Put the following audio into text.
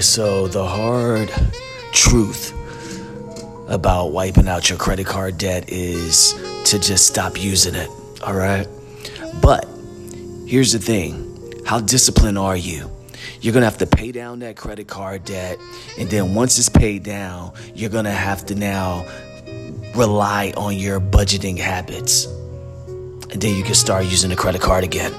so the hard truth about wiping out your credit card debt is to just stop using it, all right? But here's the thing how disciplined are you? You're gonna have to pay down that credit card debt, and then once it's paid down, you're gonna have to now rely on your budgeting habits. And then you can start using the credit card again.